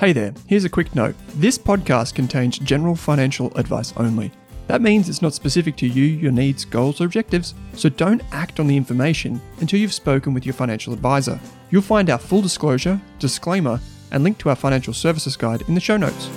Hey there, here's a quick note. This podcast contains general financial advice only. That means it's not specific to you, your needs, goals, or objectives, so don't act on the information until you've spoken with your financial advisor. You'll find our full disclosure, disclaimer, and link to our financial services guide in the show notes.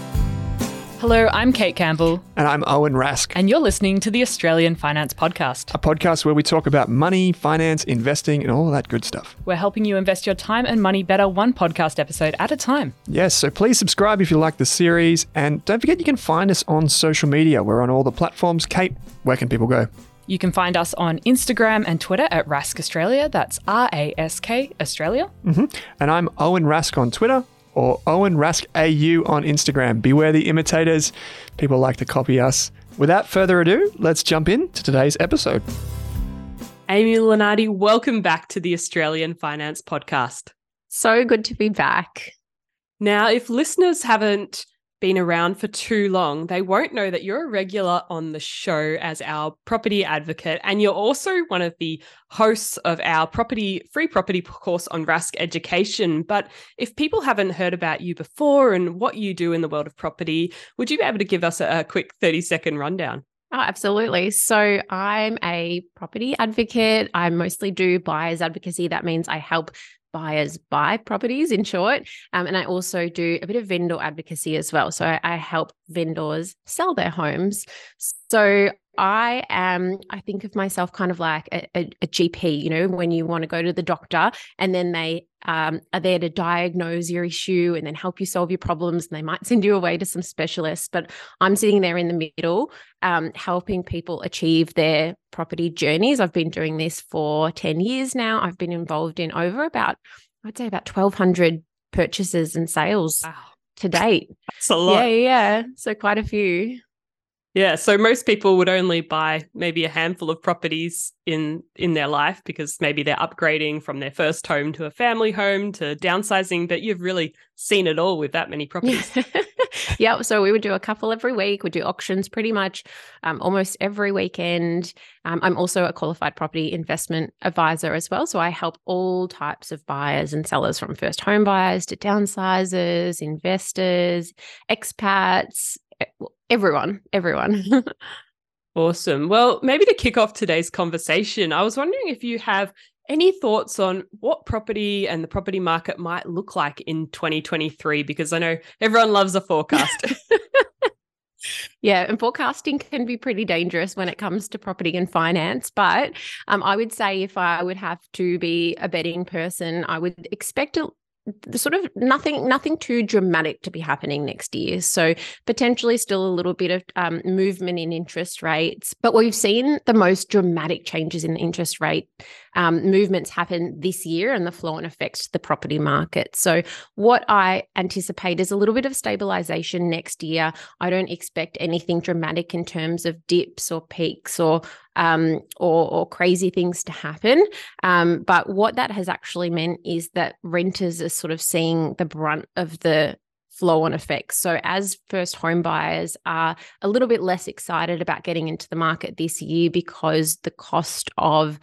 Hello, I'm Kate Campbell, And I'm Owen Rask, and you're listening to the Australian Finance Podcast. a podcast where we talk about money, finance, investing, and all that good stuff. We're helping you invest your time and money better one podcast episode at a time. Yes, so please subscribe if you like the series, and don't forget you can find us on social media. We're on all the platforms. Kate, where can people go? You can find us on Instagram and Twitter at Rask Australia. That's R A S K Australia. Mm-hmm. And I'm Owen Rask on Twitter or Owen Rask AU on Instagram. Beware the imitators. People like to copy us. Without further ado, let's jump in to today's episode. Amy Lenardi, welcome back to the Australian Finance Podcast. So good to be back. Now, if listeners haven't been around for too long, they won't know that you're a regular on the show as our property advocate. And you're also one of the hosts of our property free property course on Rask Education. But if people haven't heard about you before and what you do in the world of property, would you be able to give us a, a quick 30 second rundown? Oh, absolutely. So I'm a property advocate. I mostly do buyers advocacy. That means I help buyers buy properties in short. Um, and I also do a bit of vendor advocacy as well. So I, I help vendors sell their homes. So I am, I think of myself kind of like a, a, a GP, you know, when you want to go to the doctor and then they um, are there to diagnose your issue and then help you solve your problems. And they might send you away to some specialists, but I'm sitting there in the middle, um, helping people achieve their property journeys. I've been doing this for 10 years now. I've been involved in over about, I'd say about 1,200 purchases and sales Wow. to date. That's a lot. Yeah, yeah, yeah. So quite a few. Yeah, so most people would only buy maybe a handful of properties in in their life because maybe they're upgrading from their first home to a family home to downsizing, but you've really seen it all with that many properties. yeah. So we would do a couple every week. We do auctions pretty much um, almost every weekend. Um, I'm also a qualified property investment advisor as well. So I help all types of buyers and sellers from first home buyers to downsizers, investors, expats, e- everyone, everyone. Awesome. Well, maybe to kick off today's conversation, I was wondering if you have any thoughts on what property and the property market might look like in 2023 because I know everyone loves a forecast. Yeah, and forecasting can be pretty dangerous when it comes to property and finance. But um, I would say if I would have to be a betting person, I would expect a, sort of nothing, nothing too dramatic to be happening next year. So potentially still a little bit of um, movement in interest rates, but we've seen the most dramatic changes in interest rate um, movements happen this year and the flow and effect to the property market. So what I anticipate is a little bit of stabilization next year. I don't expect anything dramatic in terms of dips or peaks or um, or, or crazy things to happen. Um, but what that has actually meant is that renters are sort of seeing the brunt of the flow on effects. So, as first home buyers are a little bit less excited about getting into the market this year because the cost of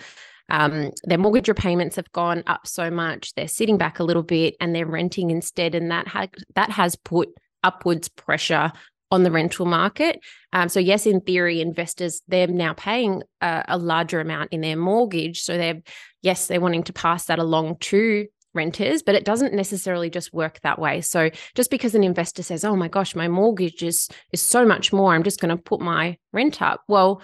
um, their mortgage repayments have gone up so much, they're sitting back a little bit and they're renting instead, and that ha- that has put upwards pressure on the rental market. Um, so yes, in theory, investors they're now paying a, a larger amount in their mortgage, so they're yes they're wanting to pass that along to renters, but it doesn't necessarily just work that way. So just because an investor says, "Oh my gosh, my mortgage is is so much more, I'm just going to put my rent up." Well,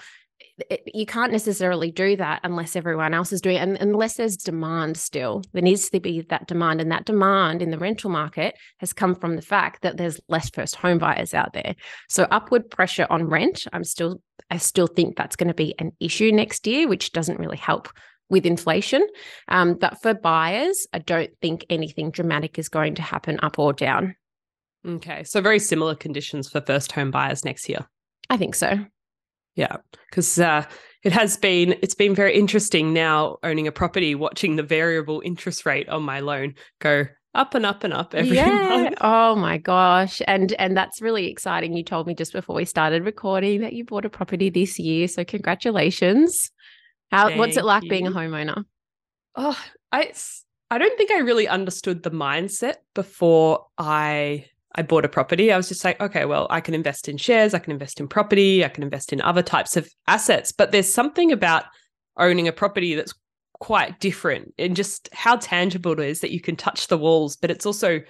it, you can't necessarily do that unless everyone else is doing it, and unless there's demand still. There needs to be that demand, and that demand in the rental market has come from the fact that there's less first home buyers out there. So upward pressure on rent, I'm still I still think that's going to be an issue next year, which doesn't really help with inflation. Um, but for buyers, I don't think anything dramatic is going to happen up or down. Okay. So very similar conditions for first home buyers next year. I think so. Yeah. Because uh, it has been it's been very interesting now owning a property, watching the variable interest rate on my loan go up and up and up every yeah. month. Oh my gosh. And and that's really exciting. You told me just before we started recording that you bought a property this year. So congratulations. How what's it Thank like being a homeowner? Oh, I I don't think I really understood the mindset before I I bought a property. I was just like, okay, well, I can invest in shares, I can invest in property, I can invest in other types of assets, but there's something about owning a property that's quite different and just how tangible it is that you can touch the walls, but it's also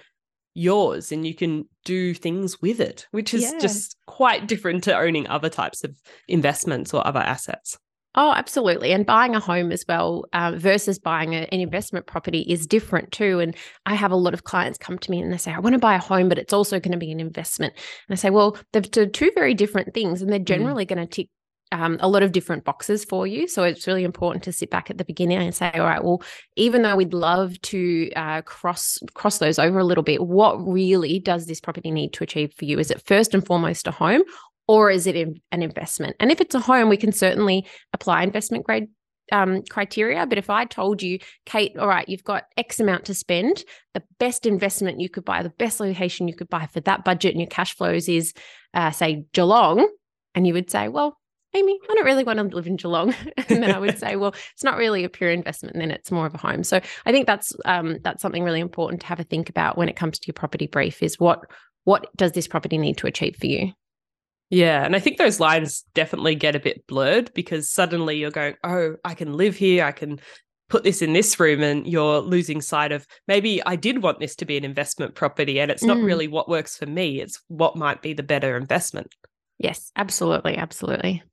yours and you can do things with it, which is Yeah. just quite different to owning other types of investments or other assets. Oh, absolutely. And buying a home as well uh, versus buying a, an investment property is different too. And I have a lot of clients come to me and they say, I want to buy a home, but it's also going to be an investment. And I say, well, they're two two very different things and they're generally going to tick um, a lot of different boxes for you. So it's really important to sit back at the beginning and say, all right, well, even though we'd love to uh, cross cross those over a little bit, what really does this property need to achieve for you? Is it first and foremost a home, or is it in, an investment? And if it's a home, we can certainly apply investment grade um, criteria. But if I told you, Kate, all right, you've got X amount to spend, the best investment you could buy, the best location you could buy for that budget and your cash flows is, uh, say, Geelong, and you would say, well, Amy, I don't really want to live in Geelong. and then I would say, well, it's not really a pure investment, then it's more of a home. So I think that's um, that's something really important to have a think about when it comes to your property brief is what what does this property need to achieve for you? Yeah. And I think those lines definitely get a bit blurred because suddenly you're going, oh, I can live here. I can put this in this room. And you're losing sight of maybe I did want this to be an investment property and it's not Mm. really what works for me. It's what might be the better investment. Yes, absolutely, absolutely.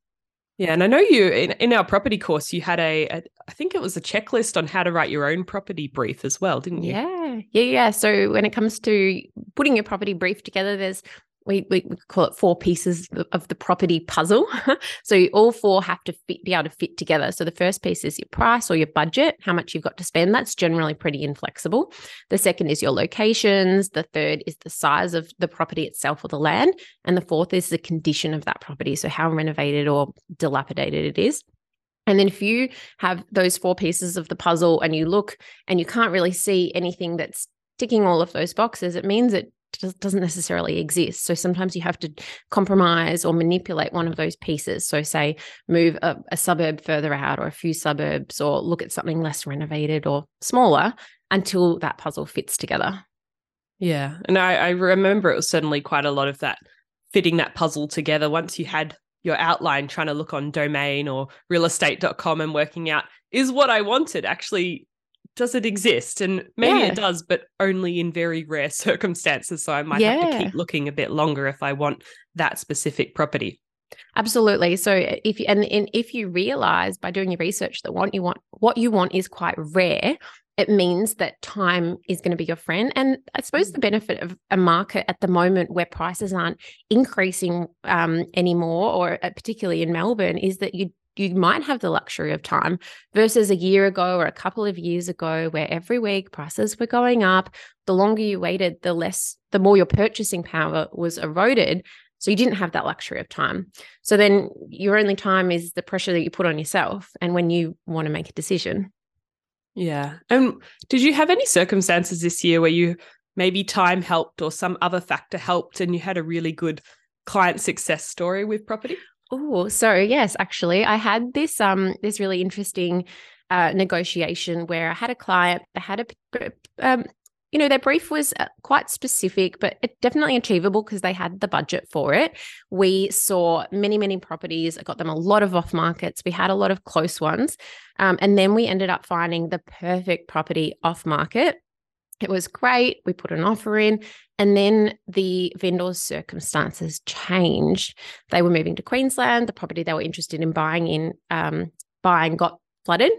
Yeah. And I know you in, in our property course, you had a, a, I think it was a checklist on how to write your own property brief as well, didn't you? Yeah, yeah, yeah. So when it comes to putting your property brief together, there's we, we call it four pieces of- the property puzzle. so all four have to fit, be able to fit together. So the first piece is your price or your budget, how much you've got to spend. That's generally pretty inflexible. The second is your locations. The third is the size of the property itself or the land, and the fourth is the condition of that property. So how renovated or dilapidated it is. And then if you have those four pieces of the puzzle and you look and you can't really see anything that's ticking all of those boxes, it means just doesn't necessarily exist. So sometimes you have to compromise or manipulate one of those pieces. So, say, move a, a suburb further out or a few suburbs, or look at something less renovated or smaller until that puzzle fits together. Yeah. And I, I remember it was certainly quite a lot of that fitting that puzzle together once you had your outline trying to look on domain or realestate.com and working out is what I wanted actually does it exist? And maybe Yeah. it does, but only in very rare circumstances. So I might have to keep looking a bit longer if I want that specific property. Absolutely. So if you and, and if you realize by doing your research that what you want what you want is quite rare, it means that time is going to be your friend. And I suppose the benefit of a market at the moment where prices aren't increasing um, anymore, or uh, particularly in Melbourne, is that you you might have the luxury of time versus a year ago or a couple of years ago where every week prices were going up the longer you waited the less the more your purchasing power was eroded so you didn't have that luxury of time so then your only time is the pressure that you put on yourself and when you want to make a decision Yeah. And did you have any circumstances this year where you maybe time helped or some other factor helped and you had a really good client success story with property? Oh, so yes, actually, I had this um this really interesting uh, negotiation where I had a client that had a um, you know, their brief was uh, quite specific, but definitely achievable because they had the budget for it. We saw many, many properties. I got them a lot of off markets. We had a lot of close ones. Um, and then we ended up finding the perfect property off market. It was great. We put an offer in, and then the vendor's circumstances changed. They were moving to Queensland. The property they were interested in buying in um, buying got flooded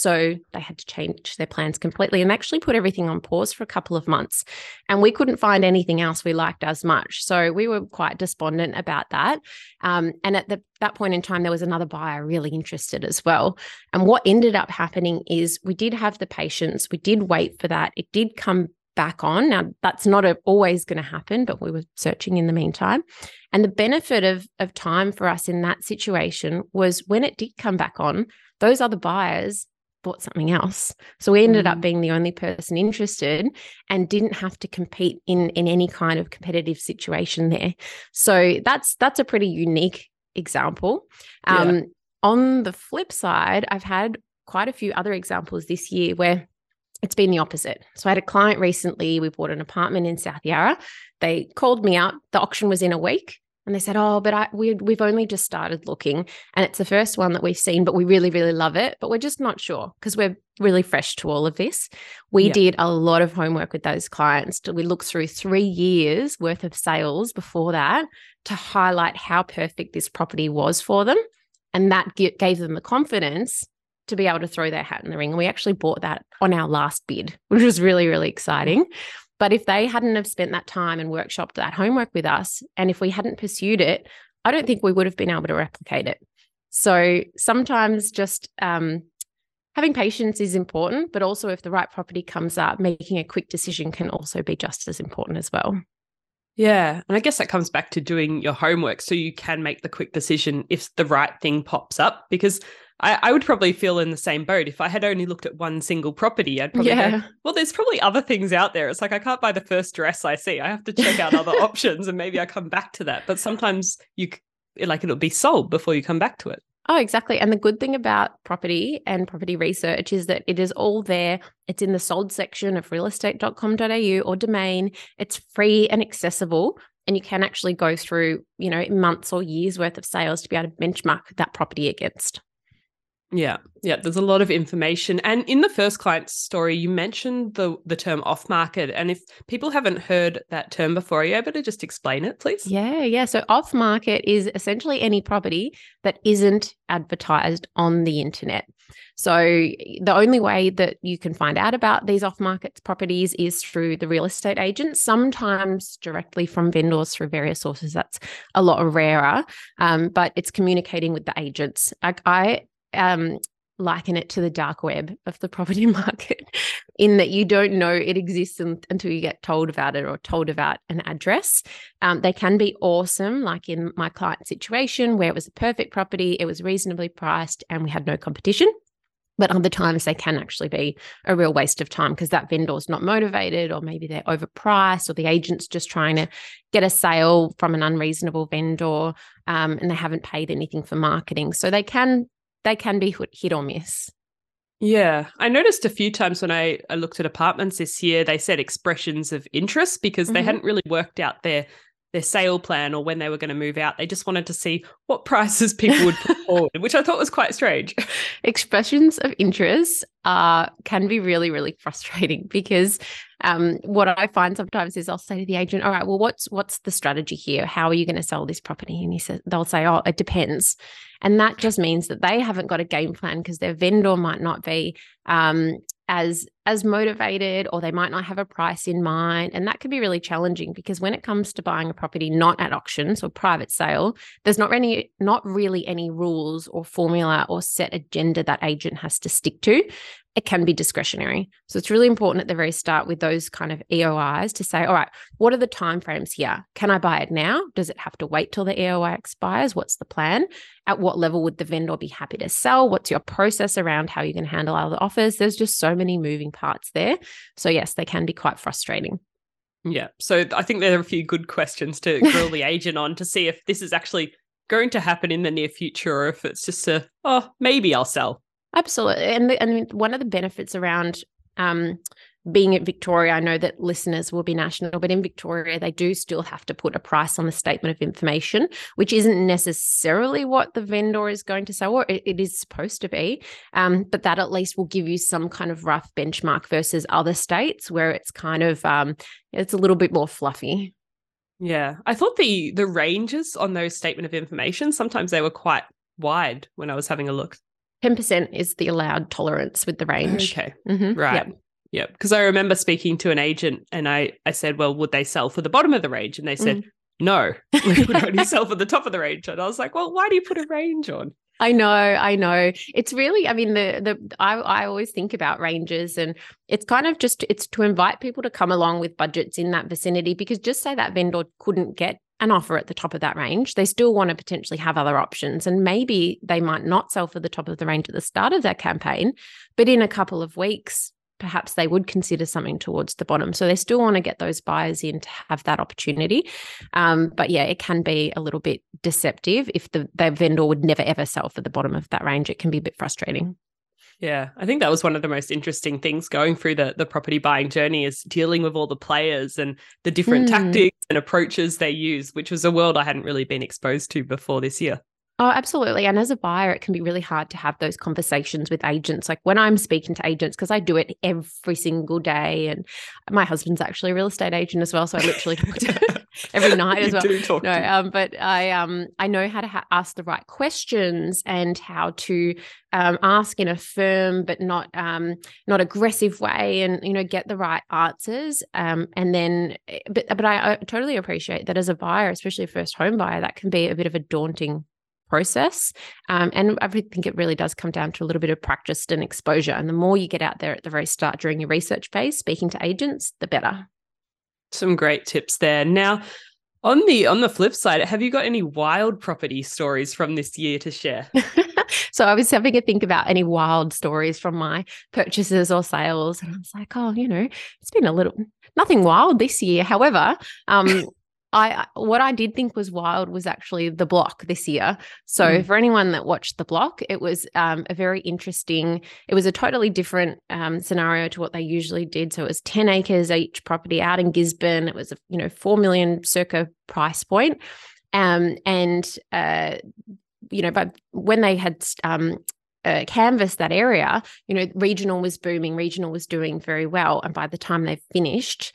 so they had to change their plans completely and actually put everything on pause for a couple of months. And we couldn't find anything else we liked as much. So we were quite despondent about that. Um, and at the, that point in time, there was another buyer really interested as well. And what ended up happening is we did have the patience, we did wait for that. It did come back on. Now, that's not always going to happen, but we were searching in the meantime. And the benefit of, of time for us in that situation was when it did come back on, those other buyers bought something else. So we ended mm. up being the only person interested and didn't have to compete in in any kind of competitive situation there. So that's that's a pretty unique example. Um, yeah. on the flip side, I've had quite a few other examples this year where it's been the opposite. So I had a client recently, we bought an apartment in South Yarra. They called me up. The auction was in a week. And they said, "Oh, but I we we've only just started looking, and it's the first one that we've seen, but we really really love it, but we're just not sure because we're really fresh to all of this. We yeah. did a lot of homework with those clients. We looked through three years worth of sales before that to highlight how perfect this property was for them, and that gave them the confidence to be able to throw their hat in the ring. And we actually bought that on our last bid, which was really really exciting. But if they hadn't have spent that time and workshopped that homework with us, and if we hadn't pursued it, I don't think we would have been able to replicate it. So sometimes just um, having patience is important, but also if the right property comes up, making a quick decision can also be just as important as well. Yeah. And I guess that comes back to doing your homework so you can make the quick decision if the right thing pops up. Because I, I, would probably feel in the same boat. If I had only looked at one single property, I'd probably yeah. go, well, there's probably other things out there. It's like I can't buy the first dress I see. I have to check out other options and maybe I come back to that. But sometimes you like it'll be sold before you come back to it. Oh, exactly. And the good thing about property and property research is that it is all there. It's in the sold section of realestate.com.au or domain. It's free and accessible. And you can actually go through, you know, months or years worth of sales to be able to benchmark that property against. Yeah, yeah. There's a lot of information, and in the first client story, you mentioned the the term off market. And if people haven't heard that term before, are you able to just explain it, please? Yeah, yeah. So off market is essentially any property that isn't advertised on the internet. So the only way that you can find out about these off market properties is through the real estate agent, sometimes directly from vendors through various sources. That's a lot rarer, um, but it's communicating with the agents. Like I um, liken it to the dark web of the property market in that you don't know it exists until you get told about it or told about an address. Um, they can be awesome, like in my client situation where it was a perfect property, it was reasonably priced, and we had no competition. But other times they can actually be a real waste of time because that vendor's not motivated, or maybe they're overpriced, or the agent's just trying to get a sale from an unreasonable vendor um, and they haven't paid anything for marketing. So they can they can be hit or miss. Yeah, I noticed a few times when I, I looked at apartments this year, they said expressions of interest because mm-hmm. they hadn't really worked out their their sale plan or when they were going to move out. They just wanted to see what prices people would put forward, which I thought was quite strange. Expressions of interest uh, can be really, really frustrating because um, what I find sometimes is I'll say to the agent, "All right, well, what's what's the strategy here? How are you going to sell this property?" And he says, "They'll say, oh, it depends." And that just means that they haven't got a game plan because their vendor might not be um, as as motivated or they might not have a price in mind and that can be really challenging because when it comes to buying a property not at auctions or private sale there's not really not really any rules or formula or set agenda that agent has to stick to it can be discretionary. So it's really important at the very start with those kind of EOIs to say, all right, what are the timeframes here? Can I buy it now? Does it have to wait till the EOI expires? What's the plan? At what level would the vendor be happy to sell? What's your process around how you can handle other offers? There's just so many moving parts there. So yes, they can be quite frustrating. Yeah. So I think there are a few good questions to grill the agent on to see if this is actually going to happen in the near future or if it's just a, oh, maybe I'll sell. Absolutely. And, the, and one of the benefits around um, being at Victoria, I know that listeners will be national, but in Victoria, they do still have to put a price on the statement of information, which isn't necessarily what the vendor is going to say, or it, it is supposed to be. Um, but that at least will give you some kind of rough benchmark versus other states where it's kind of um, it's a little bit more fluffy. Yeah, I thought the the ranges on those statement of information sometimes they were quite wide when I was having a look. 10% is the allowed tolerance with the range. Okay. Mhm. Right. Yep. Yeah. Because I remember speaking to an agent and I, I said, well, would they sell for the bottom of the range? And they said, Mm. no, we would only sell for the top of the range. And I was like, well, why do you put a range on? I know, I know. It's really, I mean, the the I I always think about ranges and it's kind of just it's to invite people to come along with budgets in that vicinity because just say that vendor couldn't get an offer at the top of that range, they still want to potentially have other options. And maybe they might not sell for the top of the range at the start of their campaign, but in a couple of weeks, perhaps they would consider something towards the bottom. So they still want to get those buyers in to have that opportunity. Um, but yeah, it can be a little bit deceptive if the, the vendor would never ever sell for the bottom of that range. It can be a bit frustrating. Yeah, I think that was one of the most interesting things going through the the property buying journey is dealing with all the players and the different Mm. tactics and approaches they use, which was a world I hadn't really been exposed to before this year. Oh, absolutely. And as a buyer, it can be really hard to have those conversations with agents. Like when I'm speaking to agents, because I do it every single day, and my husband's actually a real estate agent as well, so I literally talk to him every night as You well. do talk No, um, but I um I know how to ha- ask the right questions and how to um, ask in a firm but not um not aggressive way, and you know get the right answers. Um, and then eh, but but I, I totally appreciate that as a buyer, especially a first home buyer, that can be a bit of a daunting process. Um, and I think it really does come down to a little bit of practice and exposure. And the more you get out there at the very start during your research phase, speaking to agents, the better. Some great tips there. Now, on the on the flip side, have you got any wild property stories from this year to share? so I was having a think about any wild stories from my purchases or sales. And I was like, oh, you know, it's been a little nothing wild this year. However, um, I what I did think was wild was actually the block this year. So Mm. for anyone that watched the block, it was um, a very interesting. It was a totally different um, scenario to what they usually did. So it was ten acres each property out in Gisborne. It was a you know four million circa price point, um, and uh, you know, but when they had um, uh, canvassed that area, you know, regional was booming, regional was doing very well, and by the time they finished,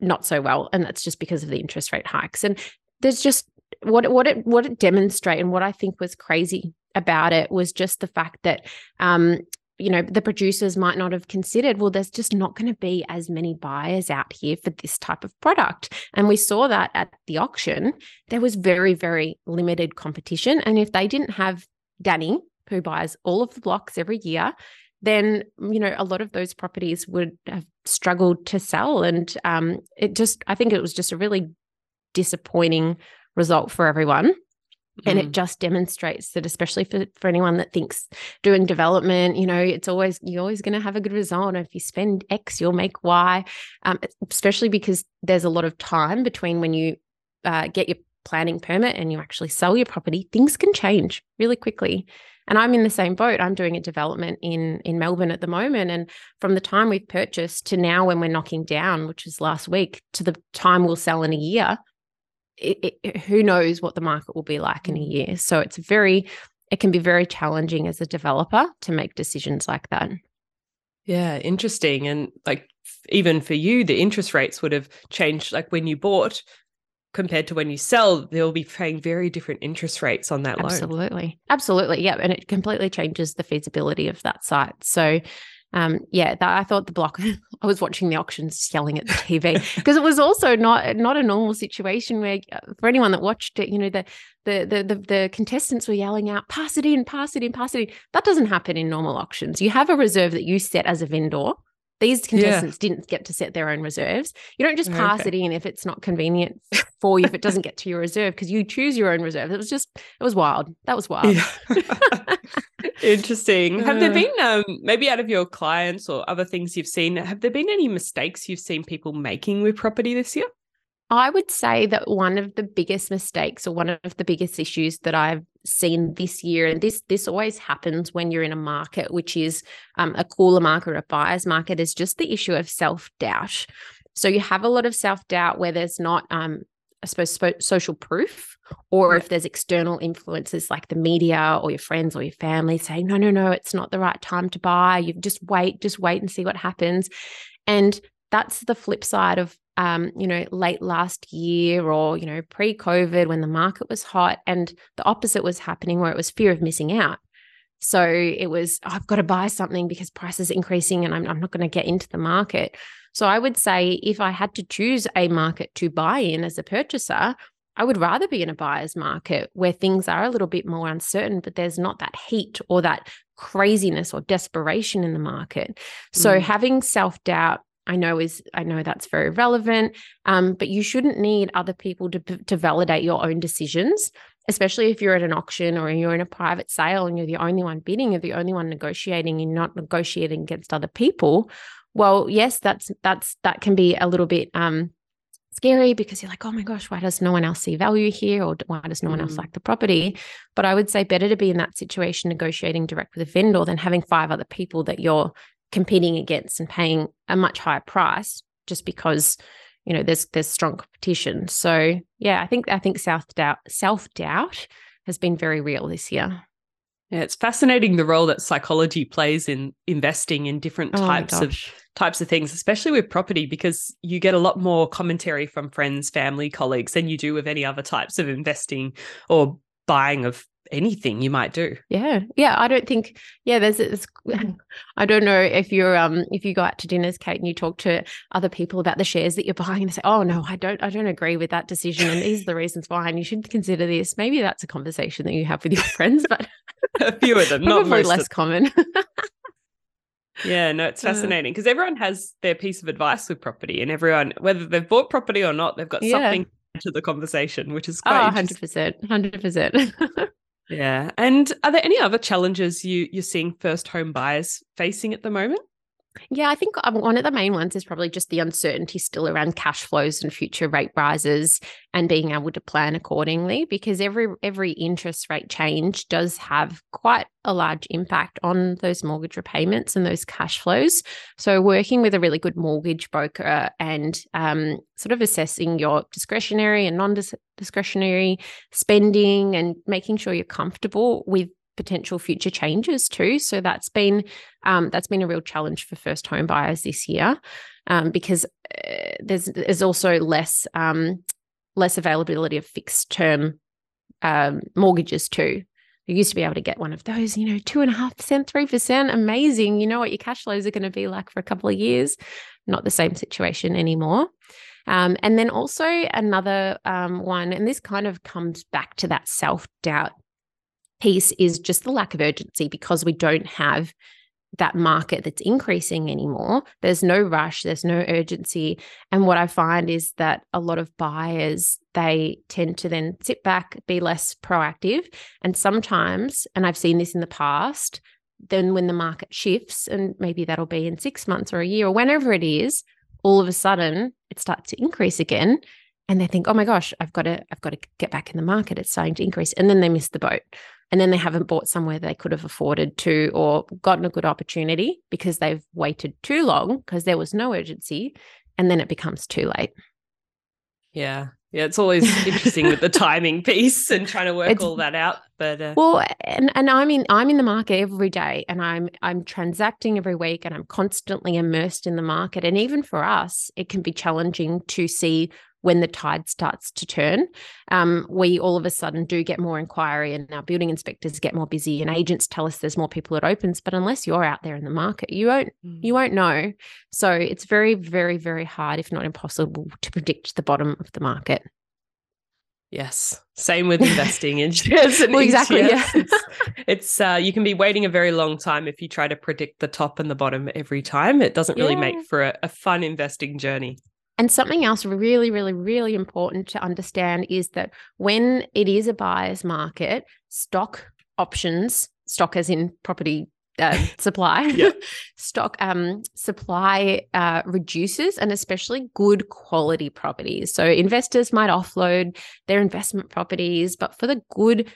not so well, and that's just because of the interest rate hikes. And there's just what what it what it demonstrated, and what I think was crazy about it was just the fact that. Um, you know, the producers might not have considered, well, there's just not going to be as many buyers out here for this type of product. And we saw that at the auction there was very, very limited competition. And if they didn't have Danny, who buys all of the blocks every year, then you know a lot of those properties would have struggled to sell. And um, it just, I think it was just a really disappointing result for everyone. And Mm. it just demonstrates that, especially for, for anyone that thinks doing development, you know, it's always, you're always going to have a good result. And if you spend X, you'll make Y, um, especially because there's a lot of time between when you uh, get your planning permit and you actually sell your property. Things can change really quickly. And I'm in the same boat. I'm doing a development in in Melbourne at the moment. And from the time we've purchased to now when we're knocking down, which is last week, to the time we'll sell in a year, it, it, who knows what the market will be like in a mm. year. So it's very, it can be very challenging as a developer to make decisions like that. Yeah, interesting. And like even for you, the interest rates would have changed. Like when you bought compared to when you sell, they'll be paying very different interest rates on that loan. Absolutely. Absolutely. Yeah. And it completely changes the feasibility of that site. So, um, yeah, that, I thought the block, I was watching the auctions yelling at the TV because it was also not, not a normal situation where uh, for anyone that watched it, you know, the, the, the, the, the contestants were yelling out, pass it in, pass it in, pass it in. That doesn't happen in normal auctions. You have a reserve that you set as a vendor These contestants yeah. didn't get to set their own reserves. You don't just pass okay. it in if it's not convenient for you, if it doesn't get to your reserve, because you choose your own reserve. It was just, it was wild. That was wild. Yeah. Interesting. Have there been, um, maybe out of your clients or other things you've seen, have there been any mistakes you've seen people making with property this year? I would say that one of the biggest mistakes or one of the biggest issues that I've seen this year, and this this always happens when you're in a market which is um, a cooler market, a buyer's market, is just the issue of self doubt. So you have a lot of self doubt where there's not, um, I suppose, social proof, or if there's external influences like the media or your friends or your family saying, no, no, no, it's not the right time to buy. You just wait, just wait and see what happens. And that's the flip side of um, you know, late last year or, you know, pre COVID when the market was hot. And the opposite was happening where it was fear of missing out. So it was, oh, I've got to buy something because prices increasing and I'm, I'm not going to get into the market. So I would say if I had to choose a market to buy in as a purchaser, I would rather be in a buyer's market where things are a little bit more uncertain, but there's not that heat or that craziness or desperation in the market. So mm. having self doubt I know is I know that's very relevant, um, but you shouldn't need other people to to validate your own decisions, especially if you're at an auction or you're in a private sale and you're the only one bidding, you're the only one negotiating, you're not negotiating against other people. Well, yes, that's that's that can be a little bit um, scary because you're like, oh my gosh, why does no one else see value here, or why does no one else mm. like the property? But I would say better to be in that situation negotiating direct with a vendor than having five other people that you're competing against and paying a much higher price just because you know there's there's strong competition. So yeah i think i think self doubt self doubt has been very real this year. Yeah it's fascinating the role that psychology plays in investing in different oh types of types of things especially with property because you get a lot more commentary from friends family colleagues than you do with any other types of investing or buying of anything you might do. Yeah. Yeah. I don't think, yeah, there's, it's, I don't know if you're, um, if you go out to dinners, Kate, and you talk to other people about the shares that you're buying and they say, oh, no, I don't, I don't agree with that decision. And these are the reasons why. And you should consider this. Maybe that's a conversation that you have with your friends, but a few of them, not probably less of- common. yeah, no, it's uh. fascinating because everyone has their piece of advice with property, and everyone, whether they've bought property or not, they've got yeah. something to the conversation, which is quite oh, 100%. 100%. Yeah. And are there any other challenges you you're seeing first home buyers facing at the moment? Yeah, I think um, one of the main ones is probably just the uncertainty still around cash flows and future rate rises and being able to plan accordingly because every every interest rate change does have quite a large impact on those mortgage repayments and those cash flows. So working with a really good mortgage broker and um, sort of assessing your discretionary and non-discretionary spending and making sure you're comfortable with potential future changes too. So that's been um, that's been a real challenge for first home buyers this year um, because uh, there's there's also less um, less availability of fixed term um, mortgages too. You used to be able to get one of those, you know, two and a half percent, three percent, amazing. You know what your cash flows are going to be like for a couple of years. Not the same situation anymore. Um, and then also another um, one, and this kind of comes back to that self doubt piece is just the lack of urgency because we don't have that market that's increasing anymore. There's no rush, there's no urgency. And what I find is that a lot of buyers, they tend to then sit back, be less proactive. And sometimes, and I've seen this in the past, then when the market shifts, and maybe that'll be in six months or a year or whenever it is, all of a sudden it starts to increase again. And they think, oh my gosh, I've got to, I've got to get back in the market. It's starting to increase. And then they miss the boat and then they haven't bought somewhere they could have afforded to or gotten a good opportunity because they've waited too long because there was no urgency and then it becomes too late. Yeah. Yeah it's always interesting with the timing piece and trying to work it's, all that out but uh... well and, and i'm in i'm in the market every day and i'm i'm transacting every week and i'm constantly immersed in the market and even for us it can be challenging to see when the tide starts to turn, um, we all of a sudden do get more inquiry and our building inspectors get more busy and agents tell us there's more people at opens. But unless you're out there in the market, you won't mm. you won't know. So it's very, very, very hard, if not impossible, to predict the bottom of the market. Yes. Same with investing in shares Well, exactly, ETFs. yeah. It's, it's uh, you can be waiting a very long time if you try to predict the top and the bottom every time. It doesn't really Yeah. make for a, a fun investing journey. And something else really, really, really important to understand is that when it is a buyer's market, stock options, stock as in property uh, supply, Yeah. stock um, supply uh, reduces, and especially good quality properties. So investors might offload their investment properties, but for the good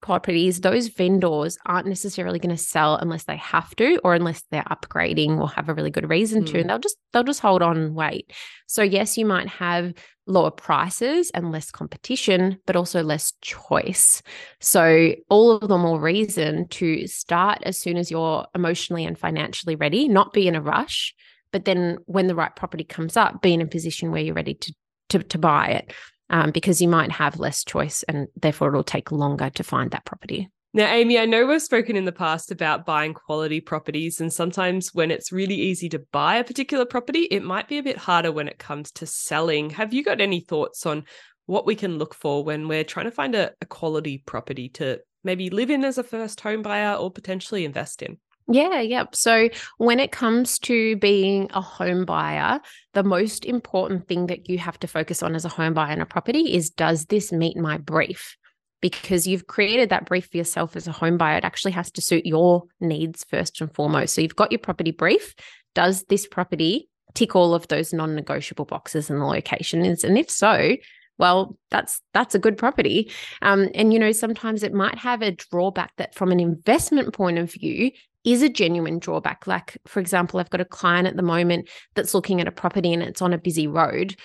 properties, those vendors aren't necessarily going to sell unless they have to, or unless they're upgrading or have a really good reason to, Mm. and they'll just they'll just hold on and wait. So yes, you might have lower prices and less competition, but also less choice. So all of the more reason to start as soon as you're emotionally and financially ready, not be in a rush, but then when the right property comes up, be in a position where you're ready to to, to buy it. Um, because you might have less choice and therefore it'll take longer to find that property. Now, Amy, I know we've spoken in the past about buying quality properties, and sometimes when it's really easy to buy a particular property, it might be a bit harder when it comes to selling. Have you got any thoughts on what we can look for when we're trying to find a, a quality property to maybe live in as a first home buyer or potentially invest in? Yeah, yep. So when it comes to being a home buyer, the most important thing that you have to focus on as a home buyer in a property is does this meet my brief? Because you've created that brief for yourself as a home buyer, it actually has to suit your needs first and foremost. So you've got your property brief. Does this property tick all of those non-negotiable boxes and the location? And if so, well, that's that's a good property. Um, and you know, sometimes it might have a drawback that from an investment point of view is a genuine drawback. Like, for example, I've got a client at the moment that's looking at a property and it's on a busy road.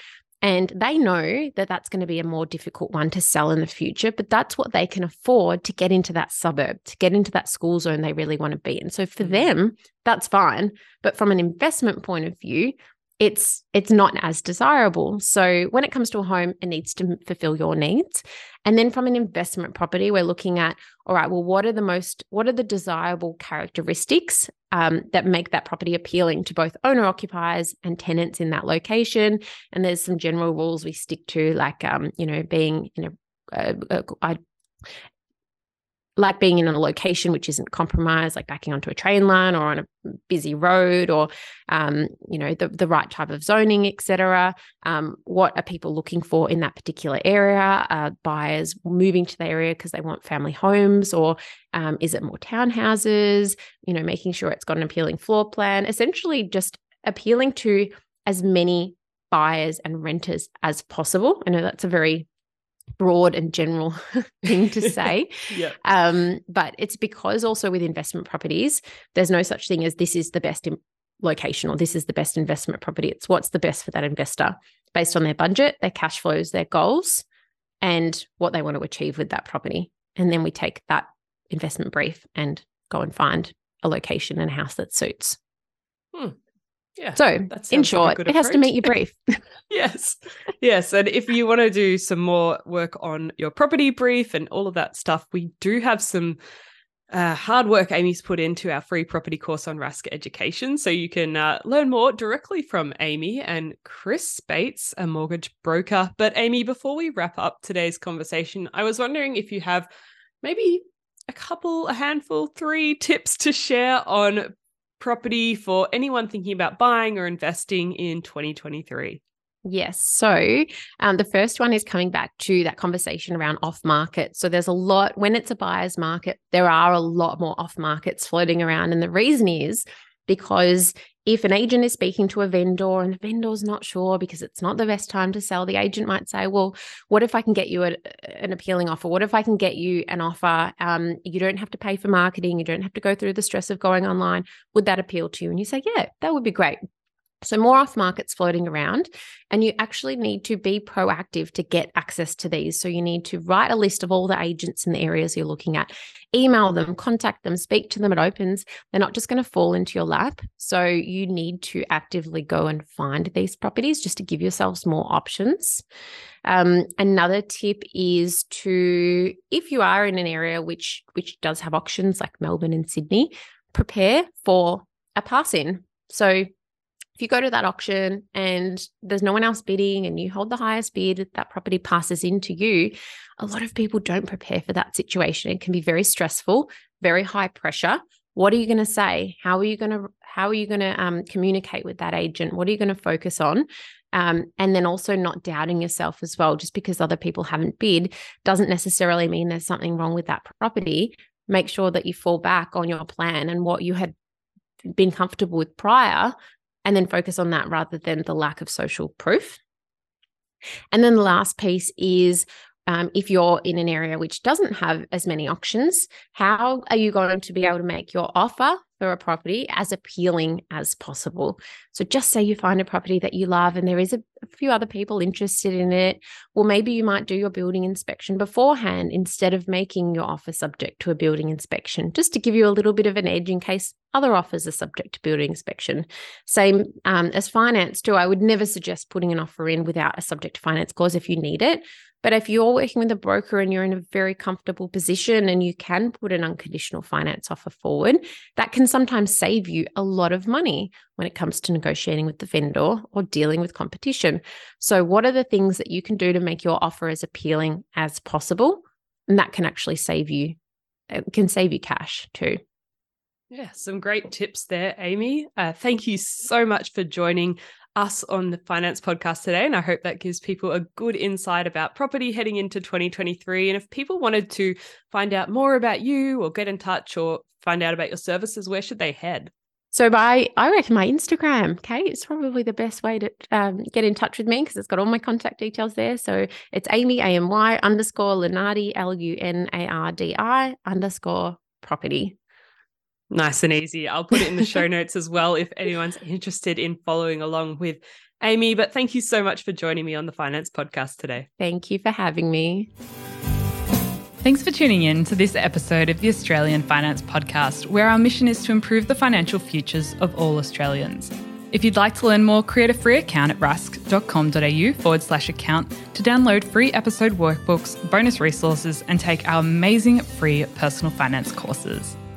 And they know that that's going to be a more difficult one to sell in the future, but that's what they can afford to get into that suburb, to get into that school zone they really want to be in. So for Mhm. them, that's fine. But from an investment point of view, it's it's not as desirable. So when it comes to a home, it needs to fulfill your needs. And then from an investment property, we're looking at all right, well, what are the most what are the desirable characteristics um, that make that property appealing to both owner occupiers and tenants in that location? And there's some general rules we stick to, like um, you know, being in a uh, uh, I like being in a location which isn't compromised, like backing onto a train line or on a busy road, or um, you know the the right type of zoning, etc. Um, what are people looking for in that particular area? Are buyers moving to the area because they want family homes, or um, is it more townhouses? You know, making sure it's got an appealing floor plan. Essentially, just appealing to as many buyers and renters as possible. I know that's a very broad and general thing to say. Yeah. Um, but it's because also with investment properties, there's no such thing as this is the best in- location or this is the best investment property. It's what's the best for that investor based on their budget, their cash flows, their goals, and what they want to achieve with that property. And then we take that investment brief and go and find a location and a house that suits. Yeah. So, in sounds like short, it has to meet your brief. yes. Yes. And if you want to do some more work on your property brief and all of that stuff, we do have some uh, hard work Amy's put into our free property course on Rask Education. So you can uh, learn more directly from Amy and Chris Bates, a mortgage broker. But Amy, before we wrap up today's conversation, I was wondering if you have maybe a couple, a handful, three tips to share on property for anyone thinking about buying or investing in 2023. Yes. So um, the first one is coming back to that conversation around off market. So there's a lot, when it's a buyer's market, there are a lot more off markets floating around. And the reason is because if an agent is speaking to a vendor and the vendor's not sure because it's not the best time to sell, the agent might say, Well, what if I can get you a, an appealing offer? What if I can get you an offer? Um, you don't have to pay for marketing, you don't have to go through the stress of going online. Would that appeal to you? And you say, Yeah, that would be great. So, more off markets floating around, and you actually need to be proactive to get access to these. So, you need to write a list of all the agents in the areas you're looking at, email them, contact them, speak to them. It opens. They're not just going to fall into your lap. So, you need to actively go and find these properties just to give yourselves more options. Um, another tip is to, if you are in an area which which does have auctions like Melbourne and Sydney, prepare for a pass in. So if you go to that auction and there's no one else bidding and you hold the highest bid, that property passes into you. A lot of people don't prepare for that situation. It can be very stressful, very high pressure. What are you going to say? How are you going to how are you going to um, communicate with that agent? What are you going to focus on? Um, and then also not doubting yourself as well. Just because other people haven't bid doesn't necessarily mean there's something wrong with that property. Make sure that you fall back on your plan and what you had been comfortable with prior and then focus on that rather than the lack of social proof. And then the last piece is um, if you're in an area which doesn't have as many auctions, how are you going to be able to make your offer for a property as appealing as possible. So just say you find a property that you love and there is a, a, few other people interested in it. Well, maybe you might do your building inspection beforehand instead of making your offer subject to a building inspection, just to give you a little bit of an edge in case other offers are subject to building inspection. Same um, as finance too. I would never suggest putting an offer in without a subject to finance clause if you need it. But if you're working with a broker and you're in a very comfortable position and you can put an unconditional finance offer forward, that can sometimes save you a lot of money when it comes to negotiating with the vendor or dealing with competition. So, what are the things that you can do to make your offer as appealing as possible? And that can actually save you, it can save you cash too. Yeah, some great tips there, Amy. Uh, thank you so much for joining us on the finance podcast today. And I hope that gives people a good insight about property heading into 2023. And if people wanted to find out more about you or get in touch or find out about your services, where should they head? So by I reckon my Instagram, okay, it's probably the best way to um, get in touch with me because it's got all my contact details there. So it's Amy A M Y underscore Lunardi L U N A R D I underscore property. Nice and easy. I'll put it in the show notes as well if anyone's interested in following along with Amy. But thank you so much for joining me on the Finance Podcast today. Thank you for having me. Thanks for tuning in to this episode of the Australian Finance Podcast, where our mission is to improve the financial futures of all Australians. If you'd like to learn more, create a free account at rask.com.au forward slash account to download free episode workbooks, bonus resources, and take our amazing free personal finance courses.